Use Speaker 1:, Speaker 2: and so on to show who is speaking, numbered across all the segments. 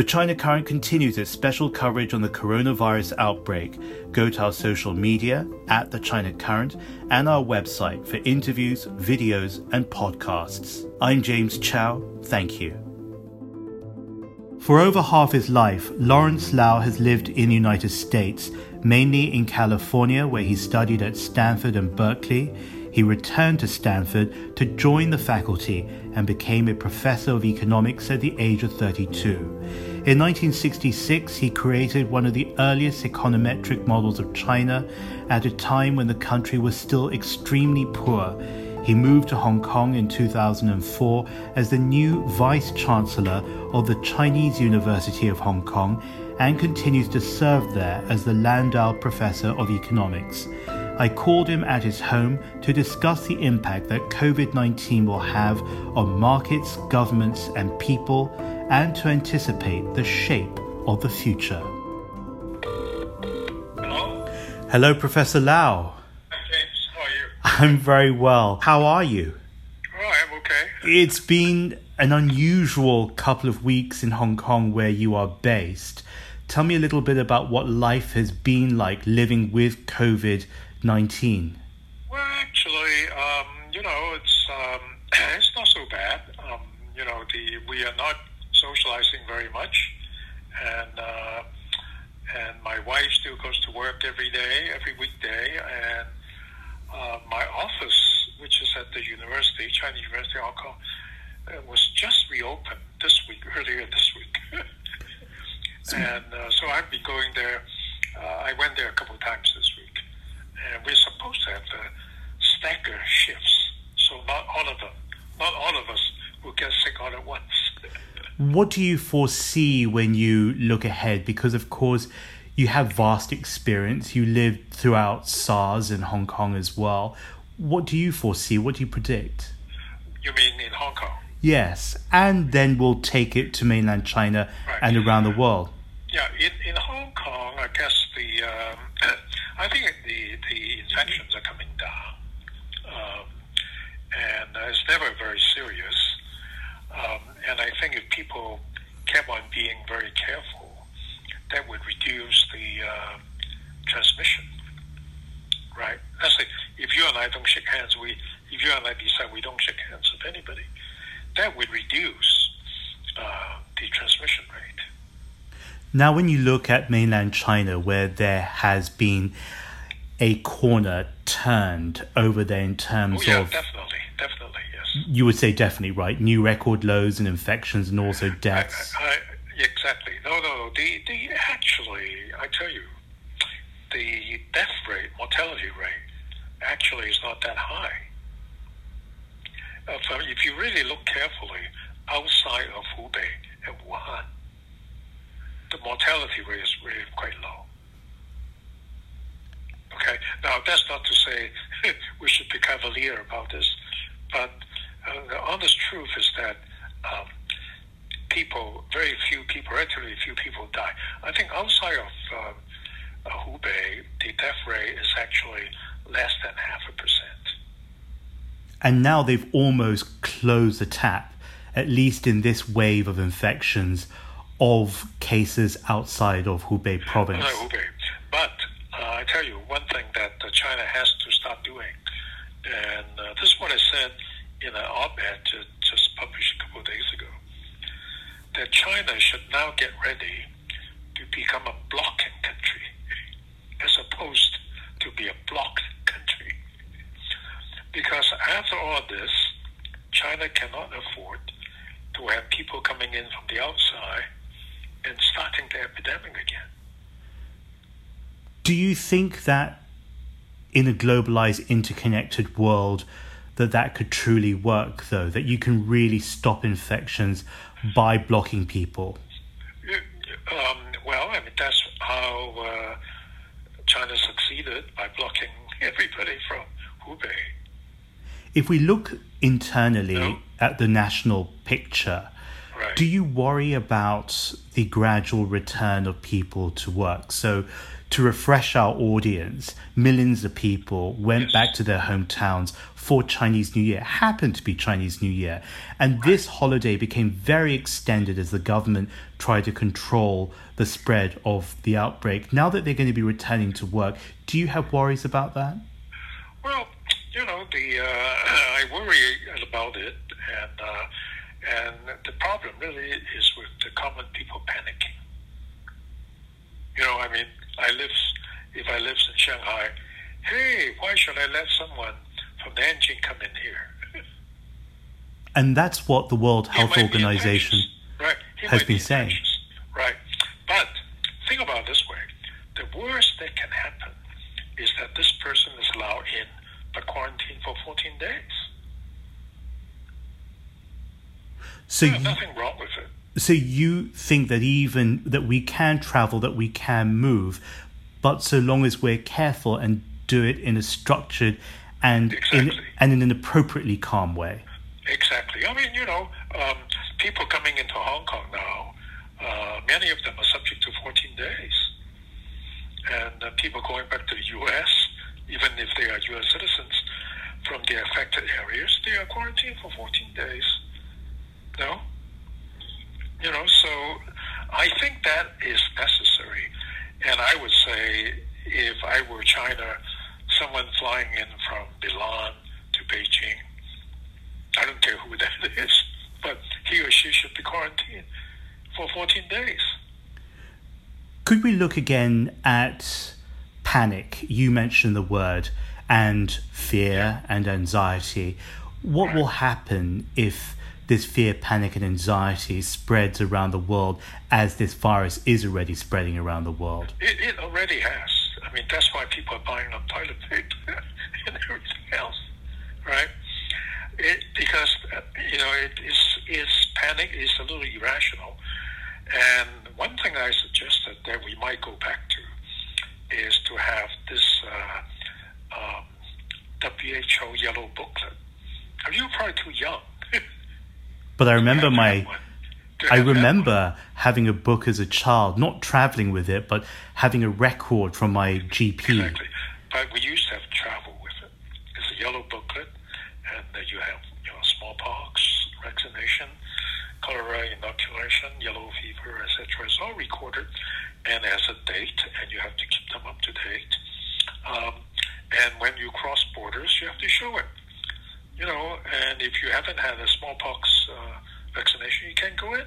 Speaker 1: The China Current continues its special coverage on the coronavirus outbreak. Go to our social media at The China Current and our website for interviews, videos, and podcasts. I'm James Chau. Thank you. For over half his life, Lawrence Lau has lived in the United States, mainly in California, where he studied at Stanford and Berkeley. He returned to Stanford to join the faculty and became a professor of economics at the age of 32. In 1966, he created one of the earliest econometric models of China at a time when the country was still extremely poor. He moved to Hong Kong in 2004 as the new Vice Chancellor of the Chinese University of Hong Kong and continues to serve there as the Landau Professor of Economics. I called him at his home to discuss the impact that COVID 19 will have on markets, governments, and people, and to anticipate the shape of the future.
Speaker 2: Hello?
Speaker 1: Hello, Professor Lau.
Speaker 2: Hi, James. How are you?
Speaker 1: I'm very well. How are you?
Speaker 2: Oh, I'm okay.
Speaker 1: It's been an unusual couple of weeks in Hong Kong where you are based. Tell me a little bit about what life has been like living with COVID 19.
Speaker 2: Well, actually, um, you know, it's um, it's not so bad. Um, you know, the we are not socializing very much, and uh, and my wife still goes to work every day, every weekday, and uh, my office, which is at the university, Chinese University of Hong Kong, uh, was just reopened this week, earlier this week, and uh, so I've been going there. Uh, I went there a couple of times this week and we're supposed to have the stagger shifts, so not all of them, not all of us will get sick all at once.
Speaker 1: What do you foresee when you look ahead? Because, of course, you have vast experience. You lived throughout SARS in Hong Kong as well. What do you foresee? What do you predict?
Speaker 2: You mean in Hong Kong?
Speaker 1: Yes, and then we'll take it to mainland China
Speaker 2: Right.
Speaker 1: and around the world.
Speaker 2: Yeah, in, in Hong Kong, I guess the um, I think the the infections are coming down, um, and uh, it's never very serious. Um, and I think if people kept on being very careful, that would reduce the uh, transmission. Right? Let's say if you and I don't shake hands, we if you and I decide we don't shake hands with anybody, that would reduce uh, the transmission rate.
Speaker 1: Now, when you look at mainland China, where there has been a corner turned over there in terms
Speaker 2: Oh yeah,
Speaker 1: of,
Speaker 2: definitely, definitely, yes.
Speaker 1: you would say definitely right, new record lows in infections and also deaths.
Speaker 2: I, I, exactly. No, no. The the actually, I tell you, the death rate, mortality rate, actually is not that high. Uh, if you really look carefully, outside of Hubei and Wuhan, the mortality rate is really quite low. Okay. Now that's not to say we should be cavalier about this, but uh, the honest truth is that people, very few people, relatively few people die. I think outside of um, uh, Hubei, the death rate is actually less than half a percent.
Speaker 1: And now they've almost closed the tap, at least in this wave of infections of cases outside of Hubei province.
Speaker 2: No, Hubei. But uh, I tell you one thing that uh, China has to stop doing, and uh, this is what I said in an op-ed to, just published a couple of days ago, that China should now get ready to become a blocking country as opposed to be a blocked country. Because after all this, China cannot afford to have people coming in from the outside and starting the epidemic again.
Speaker 1: Do you think that in a globalized, interconnected world, that that could truly work, though? That you can really stop infections by blocking people?
Speaker 2: Um, well, I mean, that's how uh, China succeeded by blocking everybody from Hubei.
Speaker 1: If we look internally
Speaker 2: No.
Speaker 1: at the national picture,
Speaker 2: Right.
Speaker 1: Do you worry about the gradual return of people to work? So, to refresh our audience, millions of people went
Speaker 2: Yes.
Speaker 1: back to their hometowns for Chinese New Year, happened to be Chinese New Year. And this holiday became very extended as the government tried to control the spread of the outbreak. Now that they're going to be returning to work, do you have worries about that?
Speaker 2: Well, you know, the uh, I worry about it, and uh, and the problem really is with the common people panicking. You know, I mean, I live if I live in Shanghai, hey, why should I let someone from Nanjing come in here?
Speaker 1: And that's what the World Health
Speaker 2: be
Speaker 1: Organization
Speaker 2: right?
Speaker 1: Has been
Speaker 2: be
Speaker 1: saying.
Speaker 2: right? But think about it this way: the worst that can happen is that this person is allowed in but quarantined for 14 days.
Speaker 1: So
Speaker 2: There's
Speaker 1: you,
Speaker 2: nothing wrong with it.
Speaker 1: so you think that even that we can travel, that we can move, but so long as we're careful and do it in a structured and in, and in an appropriately calm way.
Speaker 2: Exactly. I mean, you know, um, people coming into Hong Kong now, uh, many of them are subject to 14 days. And uh, people going back to the U.S., even if they are U.S. citizens from the affected areas, they are quarantined for 14 days. No? You know, so I think that is necessary. And I would say if I were China, someone flying in from Milan to Beijing, I don't care who that is, but he or she should be quarantined for 14 days.
Speaker 1: Could we look again at panic? You mentioned the word and fear and anxiety. What will happen if this fear, panic, and anxiety spreads around the world as this virus is already spreading around the world?
Speaker 2: It, it already has. I mean, that's why people are buying up toilet paper and everything else, right? It, because uh, you know it is is panic is a little irrational, and one thing I suggested that we might go back to is to have this uh, um, WHO yellow booklet. Are you probably too young?
Speaker 1: But I remember my I remember having a book as a child, not traveling with it, but having a record from my GP.
Speaker 2: Exactly. But we used to have travel with it. It's a yellow booklet, and you have you know smallpox vaccination, cholera inoculation, yellow fever, etc. It's all recorded and has a date, and you have to keep them up to date. Um, and when you cross borders, you have to show it. You know, and if you haven't had a smallpox uh, vaccination, you can't go in.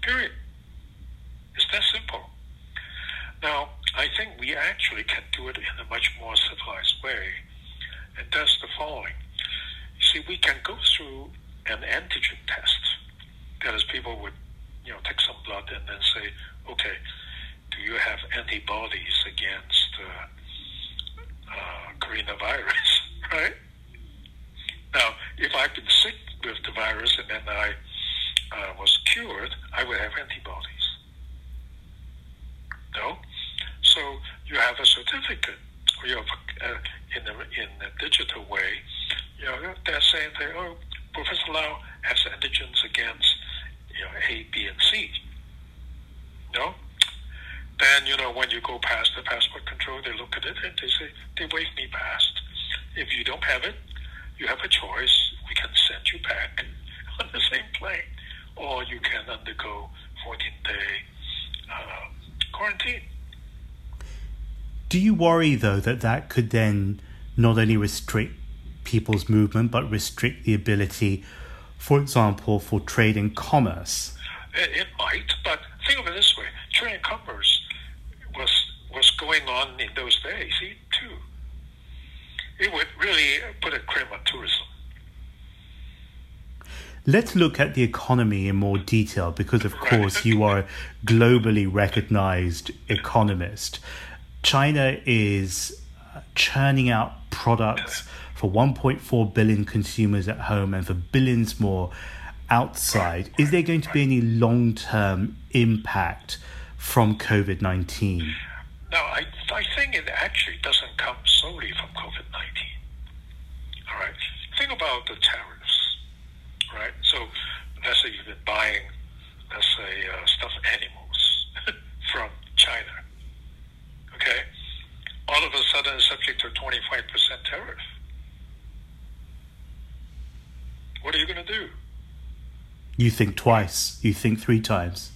Speaker 2: Period. It's that simple. Now, I think we actually can do it in a much more civilized way, and that's the following. You see, we can go through an antigen test. That is, people would, you know, take some blood and then say, okay, do you have antibodies against uh, uh, coronavirus, right? Now, if I've been sick with the virus and then I uh, was cured, I would have antibodies. No? So you have a certificate, or you have uh, in a in a digital way. You know, they're saying oh, Professor Lau has antigens against you know A, B, and C. No. Then you know when you go past the passport control, they look at it and they say they wave me past. If you don't have it, you have a choice. We can send you back on the same plane, or you can undergo 14 day uh, quarantine.
Speaker 1: Do you worry, though, that that could then not only restrict people's movement, but restrict the ability, for example, for trade and commerce?
Speaker 2: It, it might, but think of it this way: trade and commerce was was going on in those days. It would really put a crimp on tourism.
Speaker 1: Let's look at the economy in more detail because, of course, you are a globally recognized economist. China is uh, churning out products for 1.4 billion consumers at home and for billions more outside. Is there going to be any long term impact from COVID 19?
Speaker 2: Think it actually doesn't come solely from COVID 19. All right. Think about the tariffs, right? So let's say you've been buying, let's say, uh, stuffed animals from China, okay, all of a sudden subject to a 25% tariff. What are you going to do?
Speaker 1: You think twice. You think three times.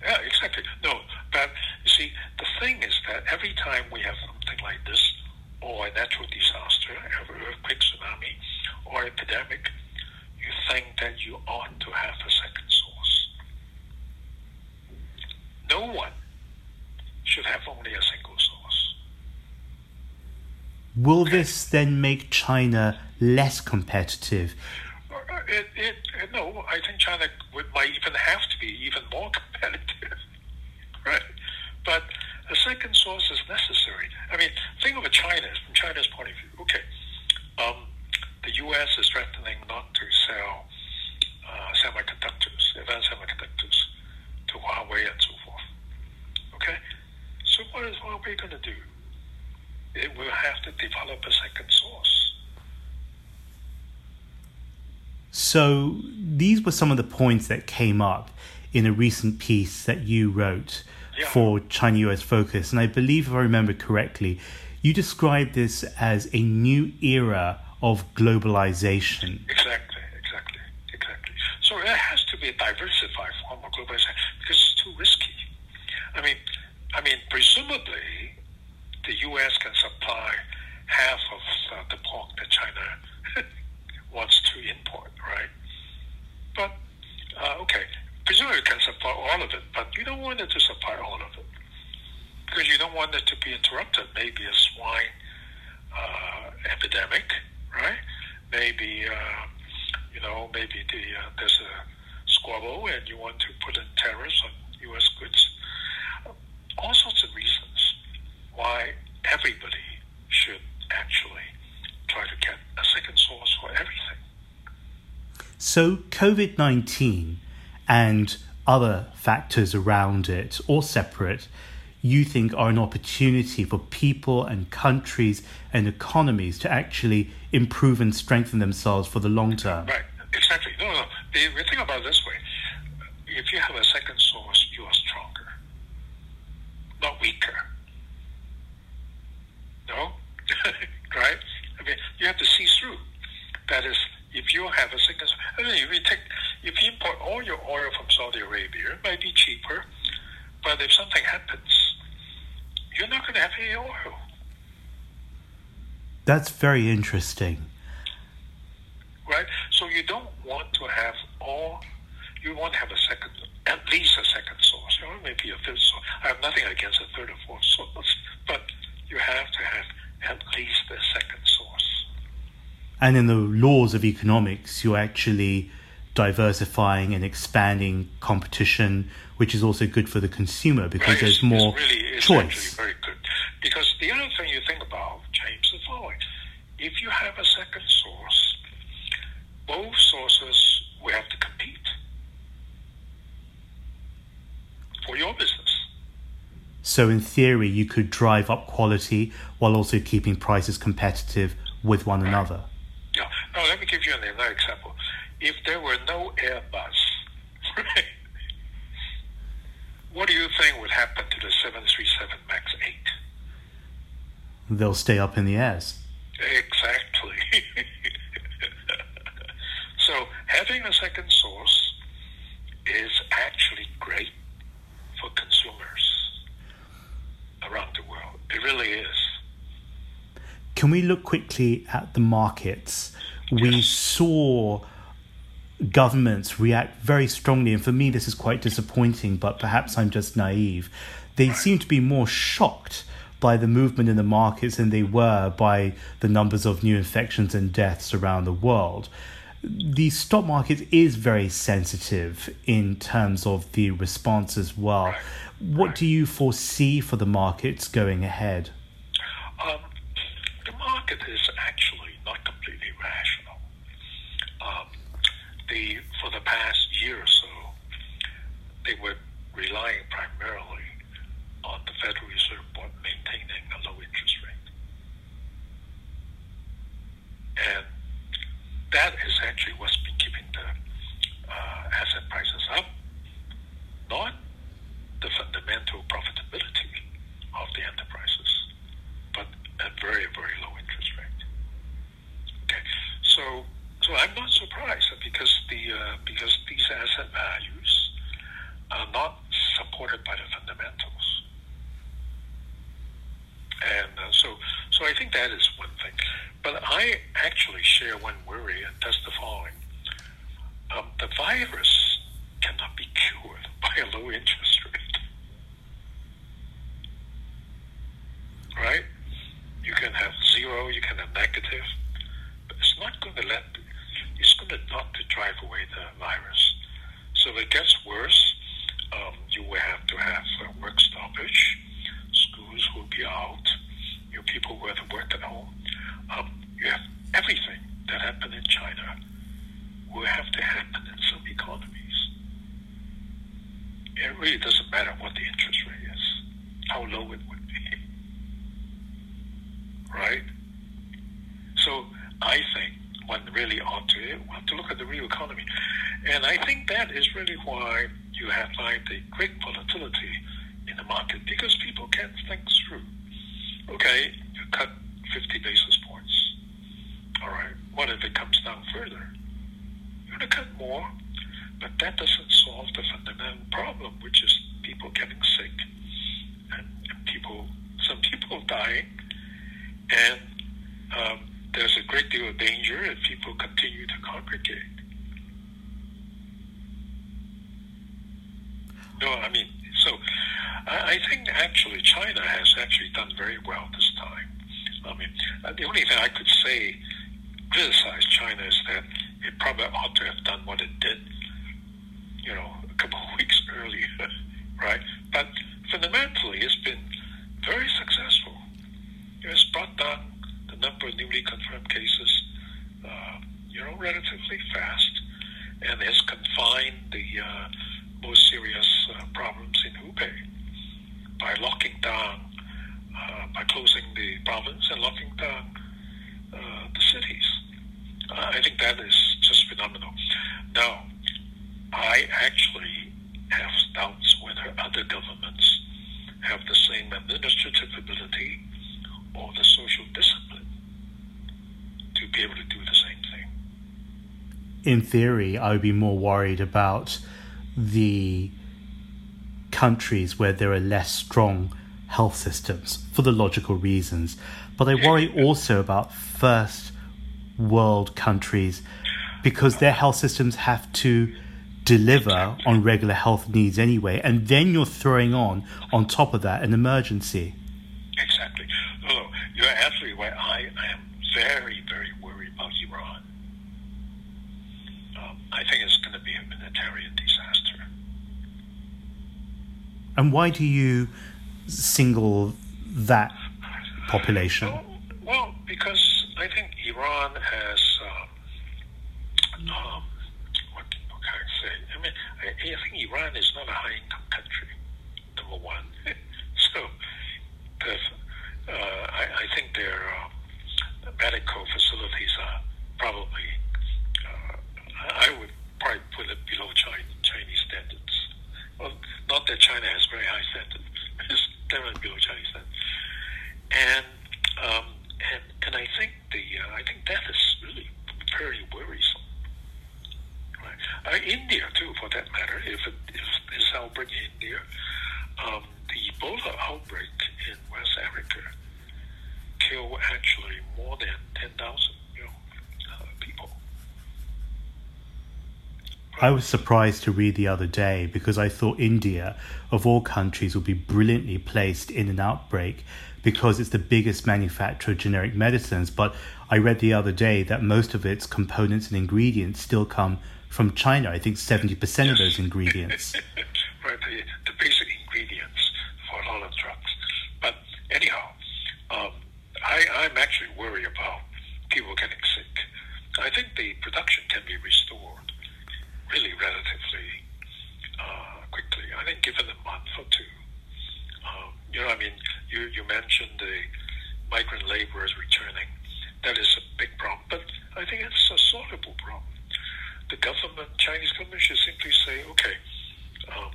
Speaker 2: Yeah, exactly. No, but you see, the thing is that every time we have something like this, or a natural disaster, an earthquake, tsunami, or epidemic, you think that you ought to have a second source. No one should have only a single source.
Speaker 1: Will this then make China less competitive?
Speaker 2: Uh, It, it, it, no, I think China would, might even have to be even more competitive, right? But a second source is necessary. I mean, think of China from China's point of view. Okay, um, the U.S. is threatening not to sell uh, semiconductors, advanced semiconductors, to Huawei and so forth. Okay, so what is Huawei going to do? It will have to develop a second source.
Speaker 1: So, these were some of the points that came up in a recent piece that you wrote
Speaker 2: Yeah.
Speaker 1: for China US Focus. And I believe, if I remember correctly, you described this as a new era of globalization.
Speaker 2: Exactly, exactly, exactly. So it has to be a diversified form of globalization because it's too risky. I mean, I mean, presumably, the U.S. can supply half of uh, the pork that China wants to import, right? But uh, okay, it can supply all of it, but you don't want it to supply all of it because you don't want it to be interrupted. Maybe a swine uh, epidemic, right? Maybe uh, you know, maybe the uh, there's a squabble and you want to put in tariffs on U.S. goods. All sorts of reasons why everybody should actually try to get a second source for everything.
Speaker 1: So, COVID 19 and other factors around it, or separate, you think are an opportunity for people and countries and economies to actually improve and strengthen themselves for the long term?
Speaker 2: Right, exactly. No, no. The, thing about this way, if you have a second source, you are stronger, not weaker. No? right? I mean, you have to see through. That is, if you have a second, I mean, if you take, if you import all your oil from Saudi Arabia, it might be cheaper, but if something happens, you're not going to have any oil.
Speaker 1: That's very interesting.
Speaker 2: right? So you don't want to have all. You want to have a second, at least a second source, or maybe a third source. I have nothing against a third or fourth source, but you have to have at least a second source.
Speaker 1: And in the laws of economics, you're actually diversifying and expanding competition, which is also good for the consumer because
Speaker 2: Right?
Speaker 1: there's more
Speaker 2: it's really, it's
Speaker 1: choice.
Speaker 2: very good. Because the other thing you think about, James, is the following: if you have a second source, both sources will have to compete for your business.
Speaker 1: So, in theory, you could drive up quality while also keeping prices competitive with one another.
Speaker 2: Yeah. Now, let me give you another example. If there were no Airbus, right, what do you think would happen to the 737 MAX 8?
Speaker 1: They'll stay up in the airs.
Speaker 2: Exactly. so, having a second source is actually great for consumers around the world. It really is.
Speaker 1: Can we look quickly at the markets? We
Speaker 2: Yes.
Speaker 1: saw governments react very strongly, and for me, this is quite disappointing, but perhaps I'm just naive. They seem to be more shocked by the movement in the markets than they were by the numbers of new infections and deaths around the world. The stock market is very sensitive in terms of the response as well. What do you foresee for the markets going ahead?
Speaker 2: Um, the market is the for the past year or so, they were relying primarily on the Federal Reserve Board maintaining a low interest rate, and that is actually what's been keeping the uh, asset prices up, not No, I mean, so I, think actually China has actually done very well this time. I mean, uh, the only thing I could say criticize China is that it probably ought to have done what it did, you know, a couple of weeks earlier, right? But fundamentally, it's been very successful. It's brought down the number of newly confirmed cases, uh, you know, relatively fast, and has confined the uh, most serious problems in Hubei by locking down, uh, by closing the province and locking down uh, the cities. I think that is just phenomenal. Now, I actually have doubts whether other governments have the same administrative ability or the social discipline to be able to do the same thing.
Speaker 1: In theory, I would be more worried about the countries where there are less strong health systems for the logical reasons. But I worry also about first world countries because their health systems have to deliver on regular health needs anyway. And then you're throwing on, on top of that, an emergency.
Speaker 2: Exactly. Oh, you're absolutely right. I, I am very, very worried about Iran. Um, I think it's going to be a humanitarian disaster.
Speaker 1: And why do you single that population?
Speaker 2: Well, well because I think Iran has. Um, um, what, what can I say? I mean, I, I think Iran is not a high income country, number one. so, the, uh, I, I think their uh, medical facilities are probably, uh, I would probably put it below China, not that China has very high standards, it's definitely below Chinese standards. And um, and and I think the uh, I think that is really very worrisome. Right? Uh, India too, for that matter. If it, if this outbreak in India, um, the Ebola outbreak in West Africa killed actually more than ten thousand you know, uh, people.
Speaker 1: I was surprised to read the other day because I thought India, of all countries, would be brilliantly placed in an outbreak because it's the biggest manufacturer of generic medicines. But I read the other day that most of its components and ingredients still come from China. I think 70% yes. of those ingredients.
Speaker 2: right, the, the, basic ingredients for a lot of drugs. But anyhow, um, I, I'm actually worried about people getting sick. I think the production can be restored really relatively uh, quickly. I think given a month or two. Um, you know, I mean, you, you mentioned the migrant laborers returning. That is a big problem, but I think it's a solvable problem. The government, Chinese government, should simply say, okay, um,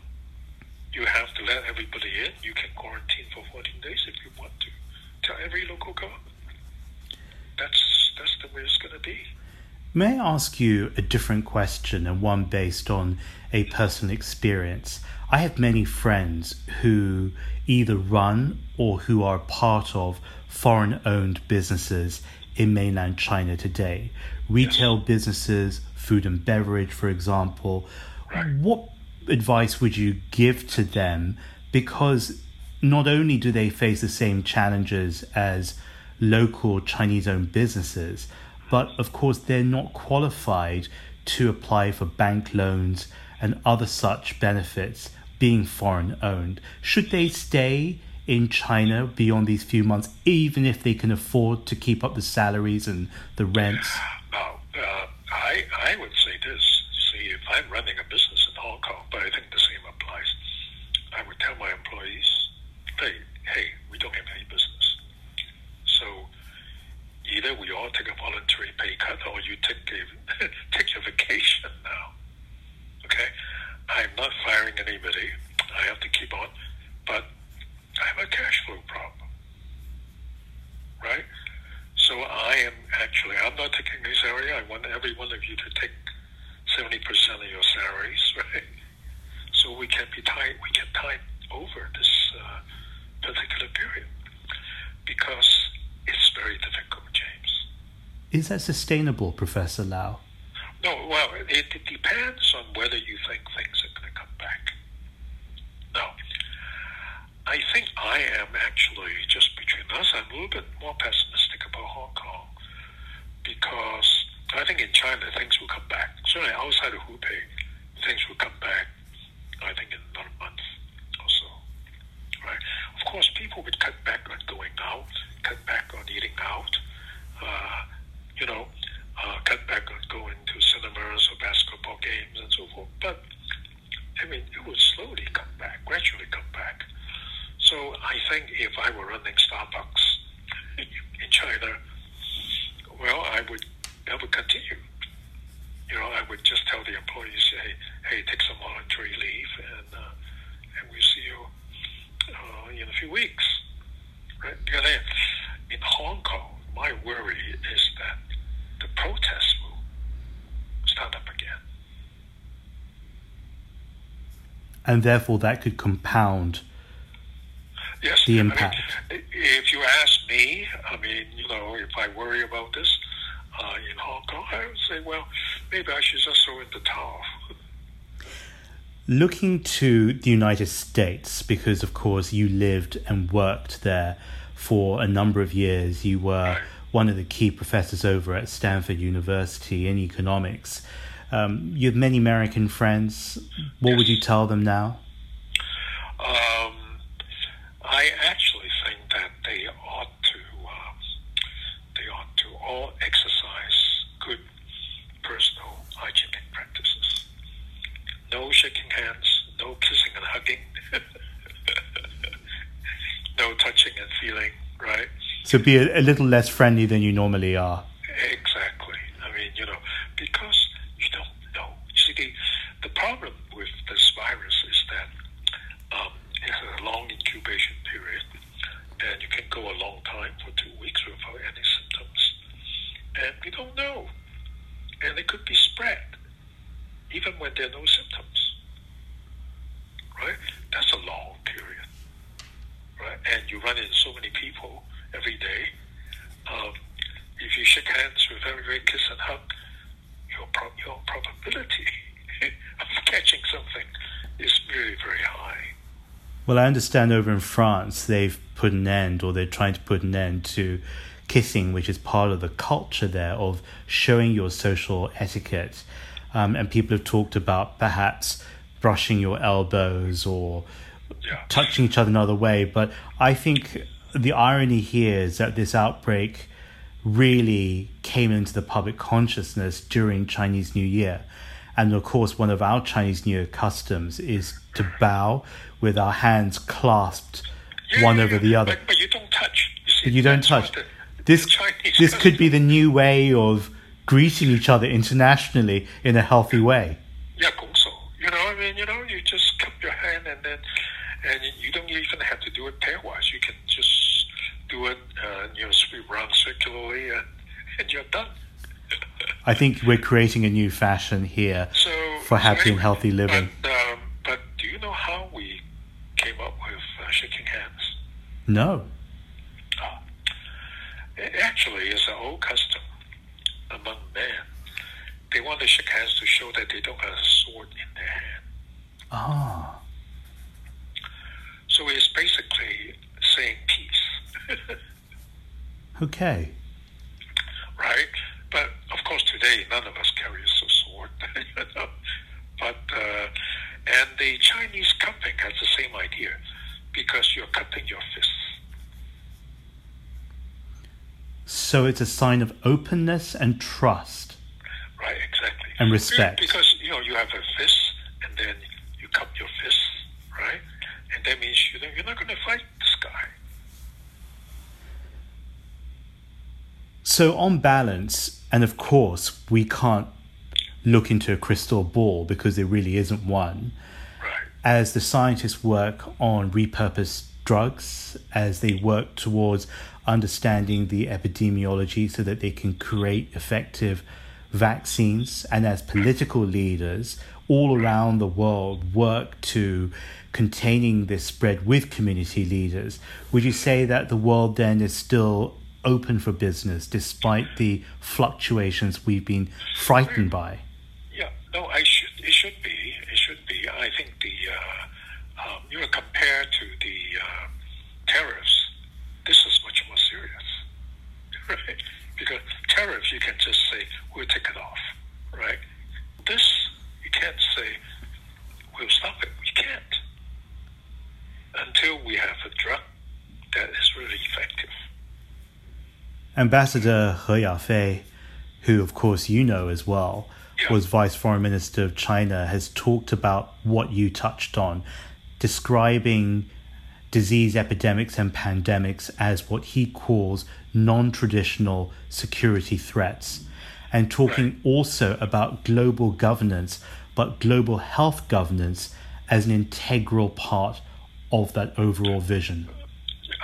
Speaker 2: you have to let everybody in. You can quarantine for 14 days if you want to. Tell every local government. That's that's the way it's going to be.
Speaker 1: May I ask you a different question and one based on a personal experience? I have many friends who either run or who are part of foreign owned businesses in mainland China today. Retail businesses, food and beverage, for example. What advice would you give to them? Because not only do they face the same challenges as local Chinese owned businesses, but of course they're not qualified to apply for bank loans and other such benefits being foreign owned. Should they stay in China beyond these few months, even if they can afford to keep up the salaries and the rents?
Speaker 2: Now, uh, I, I would say this. See, if I'm running a business in Hong Kong, but I think the same applies, I would tell my employees, hey, hey, we don't have any business. So either we all take a voluntary pay cut or you take a, take your vacation now. Okay? I'm not firing anybody. I have to keep on. But I have a cash flow problem. Right? So I am actually, I'm not taking this salary. I want every one of you to take 70% of your salaries, right? So we can be tied, we can tide over this uh, particular period because it's very difficult.
Speaker 1: Is that sustainable, Professor Lau?
Speaker 2: No, well, it, it depends on whether you think things are going to come back. Now, I think I am actually, just between us, I'm a little bit more pessimistic about Hong Kong because I think in China things will come back. Certainly outside of Hubei, things will come back, I think, in another month or so. Right? Of course, people would cut back on going out, cut back on eating out, uh, you know, uh, cut back on going to cinemas or basketball games and so forth. But, I mean, it will slowly come back, gradually come back. So I think if I were running Starbucks in China, well, I would I would continue. You know, I would just tell the employees, hey, hey, take some voluntary leave, and uh, and we'll see you uh, in a few weeks, right? Because in Hong Kong, my worry is that the protests will start up again.
Speaker 1: And therefore, that could compound
Speaker 2: Yes,
Speaker 1: the
Speaker 2: I mean,
Speaker 1: impact.
Speaker 2: if you ask me, I mean, you know, if I worry about this uh, in Hong Kong, I would say, well, maybe I should just throw in the towel.
Speaker 1: Looking to the United States, because of course you lived and worked there for a number of years, you were
Speaker 2: Right.
Speaker 1: one of the key professors over at Stanford University in economics. Um, you have many American friends. What would you tell them now?
Speaker 2: Um, I actually think that they ought to um, they ought to all exercise good personal hygienic practices. No shaking hands, no kissing and hugging, no touching and feeling. Right?
Speaker 1: So be a, a little less friendly than you normally are.
Speaker 2: Exactly. I mean, you know, because you don't know. You see, the, the problem with this virus is that um, it's a long incubation period, and you can go a long time for two weeks without any symptoms. And we don't know. And it could be spread, even when there are no symptoms. Right? That's a long period. Right? And you run into so many people every day. Um, if you shake hands with everybody, kiss and hug, your, pro- your probability of catching something is really very high.
Speaker 1: Well, I understand over in France they've put an end, or they're trying to put an end to kissing, which is part of the culture there of showing your social etiquette. Um, and people have talked about perhaps brushing your elbows or
Speaker 2: Yeah.
Speaker 1: touching each other another way. But I think the irony here is that this outbreak really came into the public consciousness during Chinese New Year. And of course, one of our Chinese New Year customs is to bow with our hands clasped
Speaker 2: Yeah,
Speaker 1: one
Speaker 2: yeah,
Speaker 1: over the other.
Speaker 2: But, but you don't touch. You, see,
Speaker 1: you don't touch.
Speaker 2: The,
Speaker 1: This
Speaker 2: Chinese
Speaker 1: this could be the new way of greeting each other internationally in a healthy way.
Speaker 2: Yeah, 拱手. You know, I mean, you know, you just cup your hand and then, and you don't even have to do it pairwise. You can just do it, uh, you know, sweep around circularly and, and you're done.
Speaker 1: I think we're creating a new fashion here
Speaker 2: So
Speaker 1: for happy
Speaker 2: so
Speaker 1: and healthy living.
Speaker 2: But, um, but do you know how we came up with uh, shaking hands?
Speaker 1: No.
Speaker 2: Oh. It actually is an old custom among men. They want to shake hands to show that they don't have a sword in their hand.
Speaker 1: Ah.
Speaker 2: So it's basically saying peace,
Speaker 1: Okay.
Speaker 2: right? But of course, today none of us carries a sword. you know? But uh, and the Chinese cupping has the same idea because you're cupping your fists.
Speaker 1: So it's a sign of openness and trust.
Speaker 2: Right, exactly.
Speaker 1: And respect.
Speaker 2: Because you know you have a fist, and then you cup your fists, right? And that means you you're not going to fight this guy.
Speaker 1: So, on balance, and of course, we can't look into a crystal ball because there really isn't one.
Speaker 2: Right.
Speaker 1: As the scientists work on repurposed drugs, as they work towards understanding the epidemiology so that they can create effective vaccines, and as political leaders all around the world work to containing this spread with community leaders, would you say that the world then is still open for business despite the fluctuations we've been frightened by?
Speaker 2: Yeah. No, I should. It should be. It should be. I think the uh, you know compared to the uh, tariffs, this is much more serious, right? Because tariffs you can just say we'll take it off, right? This you can't say we'll stop it. We can't until we have a drug that is really effective.
Speaker 1: Ambassador He Yafei, who of course you know as well,
Speaker 2: Yeah.
Speaker 1: was Vice Foreign Minister of China, has talked about what you touched on, describing disease epidemics and pandemics as what he calls non traditional security threats, and talking also about global governance, but global health governance as an integral part of that overall vision.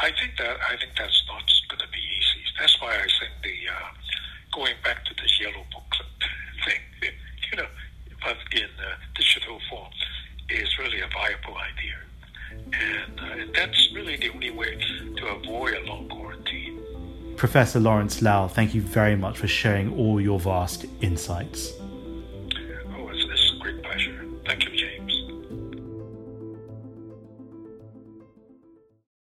Speaker 2: I think that I think that's not going to be easy. That's why I think the uh, going back to this yellow booklet thing, you know, but in uh, digital form, is really a viable idea, and, uh, that's really the only way to avoid a long quarantine.
Speaker 1: Professor Lawrence Lau, thank you very much for sharing all your vast insights.